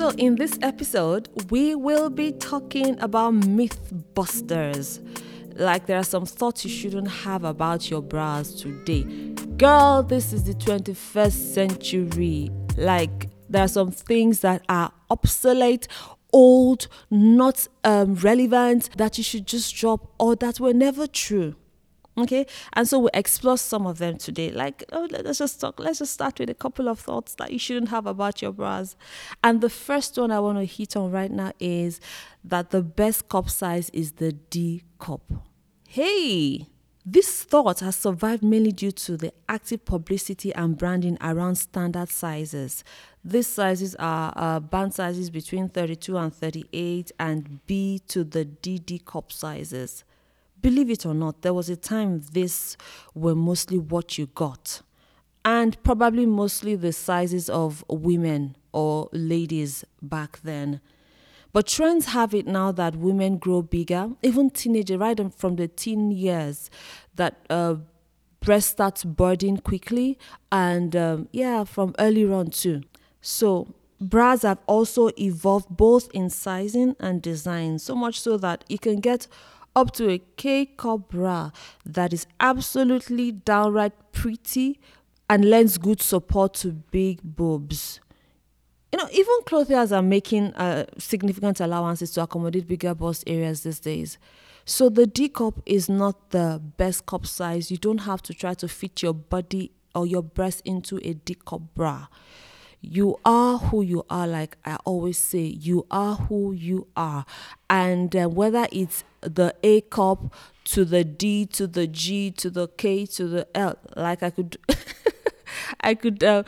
So, in this episode, we will be talking about myth busters. Like, there are some thoughts you shouldn't have about your bras today. Girl, this is the 21st century. Like, there are some things that are obsolete old, not um, relevant, that you should just drop, or that were never true. Okay, and so we'll explore some of them today. Like, oh, let's just talk. Let's just start with a couple of thoughts that you shouldn't have about your bras. And the first one I want to hit on right now is that the best cup size is the D cup. Hey, this thought has survived mainly due to the active publicity and branding around standard sizes. These sizes are uh, band sizes between 32 and 38 and B to the DD cup sizes. Believe it or not, there was a time these were mostly what you got, and probably mostly the sizes of women or ladies back then. But trends have it now that women grow bigger, even teenagers, right from the teen years, that uh, breast starts budding quickly, and um, yeah, from early on too. So bras have also evolved both in sizing and design, so much so that you can get up to a K cup bra that is absolutely downright pretty and lends good support to big boobs. You know, even clothiers are making uh, significant allowances to accommodate bigger bust areas these days. So the D cup is not the best cup size. You don't have to try to fit your body or your breast into a D cup bra. You are who you are, like I always say, you are who you are. And uh, whether it's the A cup to the D to the G to the K to the L, like I could. I could uh,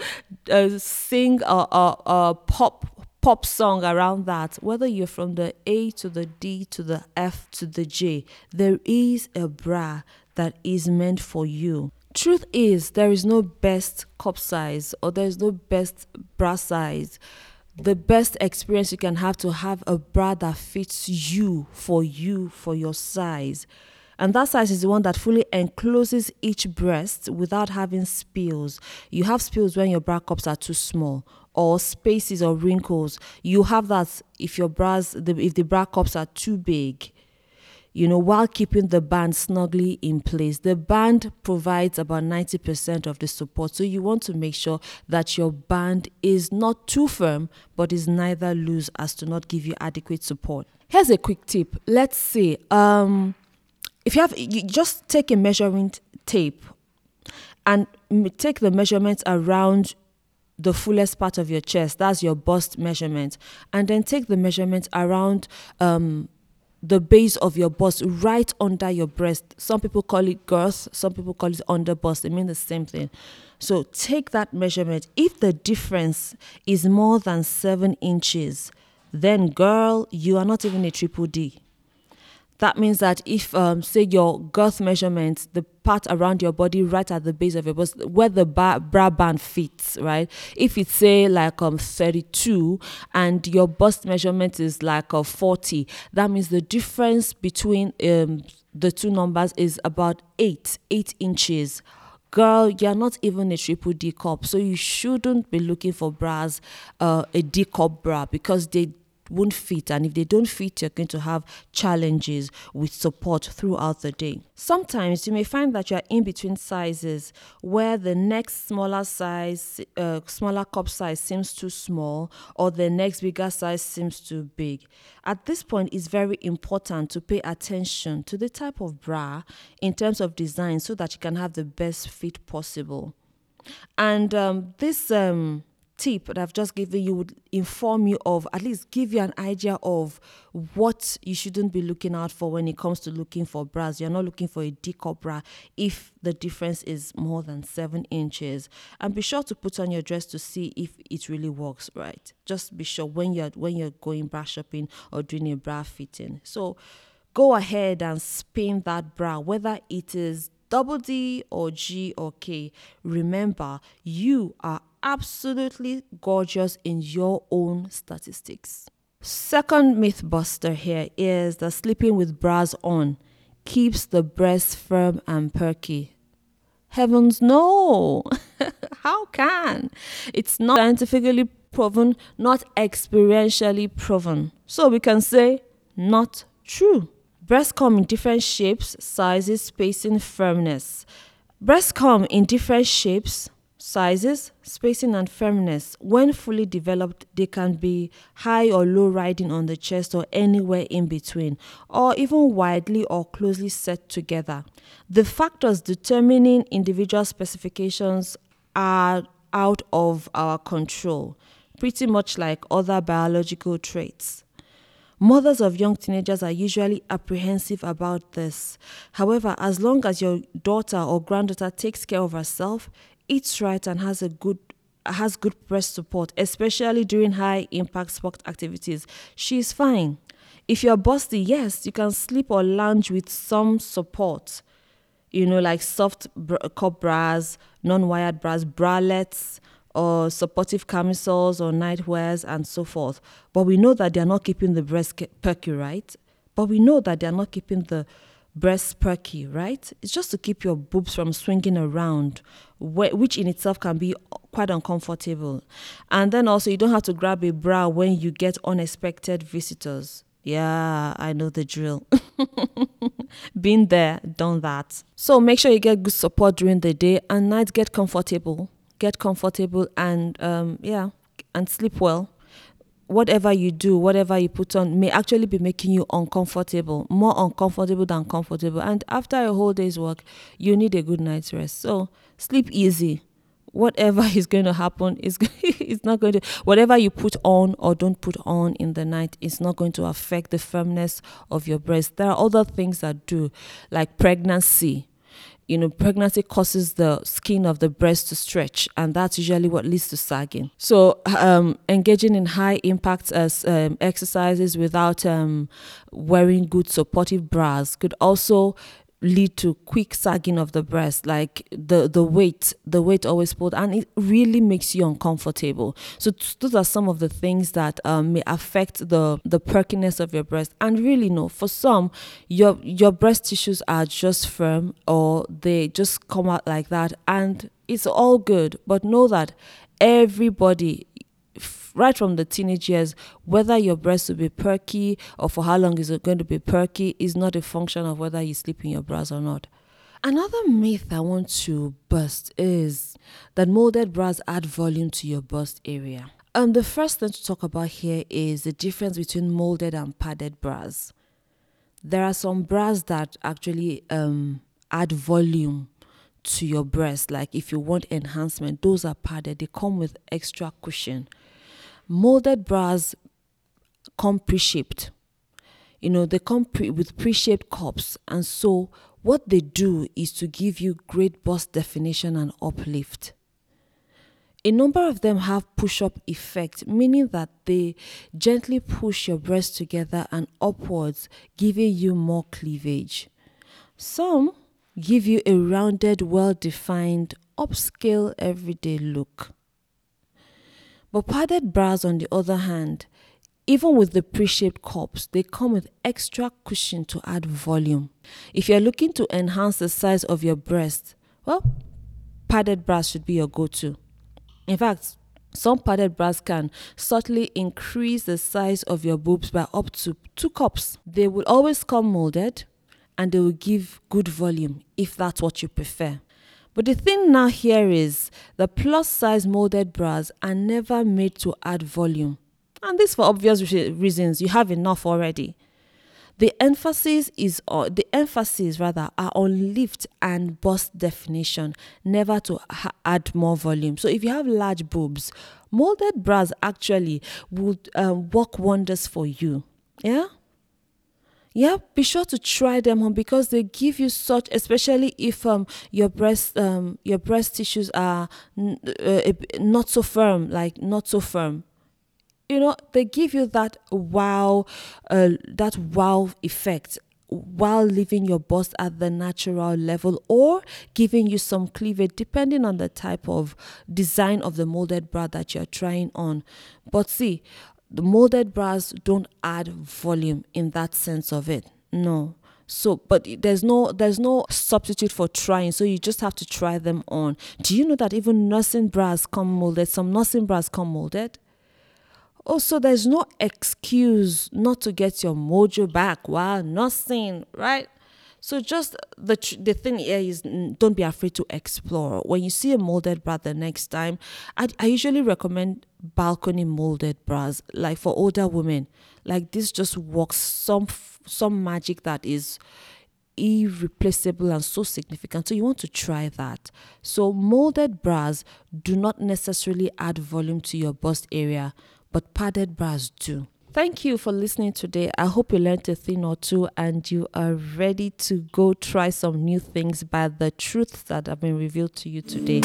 uh, sing a, a, a pop pop song around that. Whether you're from the A to the D to the F to the J, there is a bra that is meant for you. Truth is, there is no best cup size or there is no best bra size. The best experience you can have to have a bra that fits you, for you, for your size. And that size is the one that fully encloses each breast without having spills. You have spills when your bra cups are too small or spaces or wrinkles. You have that if your bras, the, if the bra cups are too big you know, while keeping the band snugly in place. The band provides about 90% of the support. So you want to make sure that your band is not too firm, but is neither loose as to not give you adequate support. Here's a quick tip. Let's see. um, if you have, you just take a measuring tape and take the measurements around the fullest part of your chest. That's your bust measurement. And then take the measurement around um, the base of your bust right under your breast. Some people call it girth, some people call it under bust. They mean the same thing. So take that measurement. If the difference is more than seven inches, then girl, you are not even a triple D. That means that if, um, say, your girth measurement, the part around your body right at the base of your bust, where the bra, band fits, right? If it's say like um 32 and your bust measurement is like uh, 40, that means the difference between um the two numbers is about eight, eight inches girl, you're not even a triple D cup, so you shouldn't be looking for bras, uh, a D cup bra, because they won't fit. And if they don't fit, you're going to have challenges with support throughout the day. Sometimes you may find that you're in between sizes where the next smaller size, uh, smaller cup size seems too small or the next bigger size seems too big. At this point, it's very important to pay attention to the type of bra in terms of design so that you can have the best fit possible. And um, this um, tip that I've just given you would inform you of, at least give you an idea of what you shouldn't be looking out for when it comes to looking for bras. You're not looking for a D cup bra if the difference is more than seven inches. And be sure to put on your dress to see if it really works right. Just be sure when you're when you're going bra shopping or doing a bra fitting. So go ahead and spin that bra, whether it is double D or G or K. Remember, you are absolutely gorgeous in your own statistics. Second myth buster here is that sleeping with bras on keeps the breasts firm and perky. Heavens no! How can? It's not scientifically proven, not experientially proven. So we can say not true. Breasts come in different shapes, sizes, spacing, firmness. Breasts come in different shapes, sizes, spacing, and firmness. When fully developed, they can be high or low riding on the chest or anywhere in between, or even widely or closely set together. The factors determining individual specifications are out of our control, pretty much like other biological traits. Mothers of young teenagers are usually apprehensive about this. However, as long as your daughter or granddaughter takes care of herself, eats right and has a good has good breast support, especially during high impact sport activities, she's fine. If you're busty, yes, you can sleep or lounge with some support. You know, like soft bra- cup bras, non-wired bras, bralettes, or supportive camisoles or nightwears and so forth. But we know that they are not keeping the breast perky, right? But we know that they are not keeping the breast perky, right? It's just to keep your boobs from swinging around, which in itself can be quite uncomfortable. And then also, you don't have to grab a bra when you get unexpected visitors. Yeah, I know the drill. Been there, done that. So make sure you get good support during the day and night. Get comfortable, get comfortable, and um, yeah, and sleep well whatever you do, whatever you put on may actually be making you uncomfortable, more uncomfortable than comfortable. And after a whole day's work, you need a good night's rest. So sleep easy. Whatever is going to happen is it's not going to whatever you put on or don't put on in the night is not going to affect the firmness of your breast. There are other things that do, like pregnancy you know, pregnancy causes the skin of the breast to stretch, and that's usually what leads to sagging. So, um, engaging in high impact as um, exercises without um, wearing good supportive bras could also lead to quick sagging of the breast like the the weight the weight always pulled and it really makes you uncomfortable. So those are some of the things that um, may affect the the perkiness of your breast. And really no for some your your breast tissues are just firm or they just come out like that and it's all good. But know that everybody right from the teenage years, whether your breast will be perky or for how long is it going to be perky is not a function of whether you sleep in your bras or not. Another myth I want to bust is that molded bras add volume to your bust area. Um, the first thing to talk about here is the difference between molded and padded bras. There are some bras that actually um, add volume to your breast. Like if you want enhancement, those are padded. They come with extra cushion molded bras come pre-shaped. You know they come pre- with pre-shaped cups. And so what they do is to give you great bust definition and uplift. A number of them have push-up effect meaning that they gently push your breasts together and upwards giving you more cleavage. Some give you a rounded well-defined upscale everyday look but padded bras, on the other hand, even with the pre-shaped cups, they come with extra cushion to add volume. If you're looking to enhance the size of your breast, well, padded bras should be your go-to. In fact, some padded bras can subtly increase the size of your boobs by up to two cups. They will always come molded and they will give good volume if that's what you prefer. But the thing now here is the plus size molded bras are never made to add volume. And this for obvious reasons, you have enough already. The emphasis is on the emphasis rather are on lift and bust definition, never to ha- add more volume. So if you have large boobs, molded bras actually would um, work wonders for you. Yeah yeah be sure to try them on because they give you such especially if um your breast um your breast tissues are n- uh, not so firm like not so firm. You know they give you that wow uh, that wow effect while leaving your bust at the natural level or giving you some cleavage depending on the type of design of the molded bra that you're trying on. But see the molded bras don't add volume in that sense of it. No. So, but there's no there's no substitute for trying. So you just have to try them on. Do you know that even nursing bras come molded? Some nursing bras come molded. Oh, also, there's no excuse not to get your mojo back while nursing, right? So just the the thing here is don't be afraid to explore. When you see a molded bra the next time, I, I usually recommend balcony molded bras, like for older women. Like this just works some some magic that is irreplaceable and so significant. So you want to try that. So molded bras do not necessarily add volume to your bust area, but padded bras do. Thank you for listening today. I hope you learned a thing or two and you are ready to go try some new things by the truths that have been revealed to you today.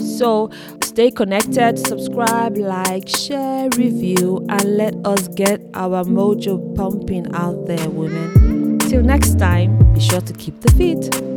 So stay connected, subscribe, like, share, review, and let us get our mojo pumping out there, women. Till next time, be sure to keep the feet.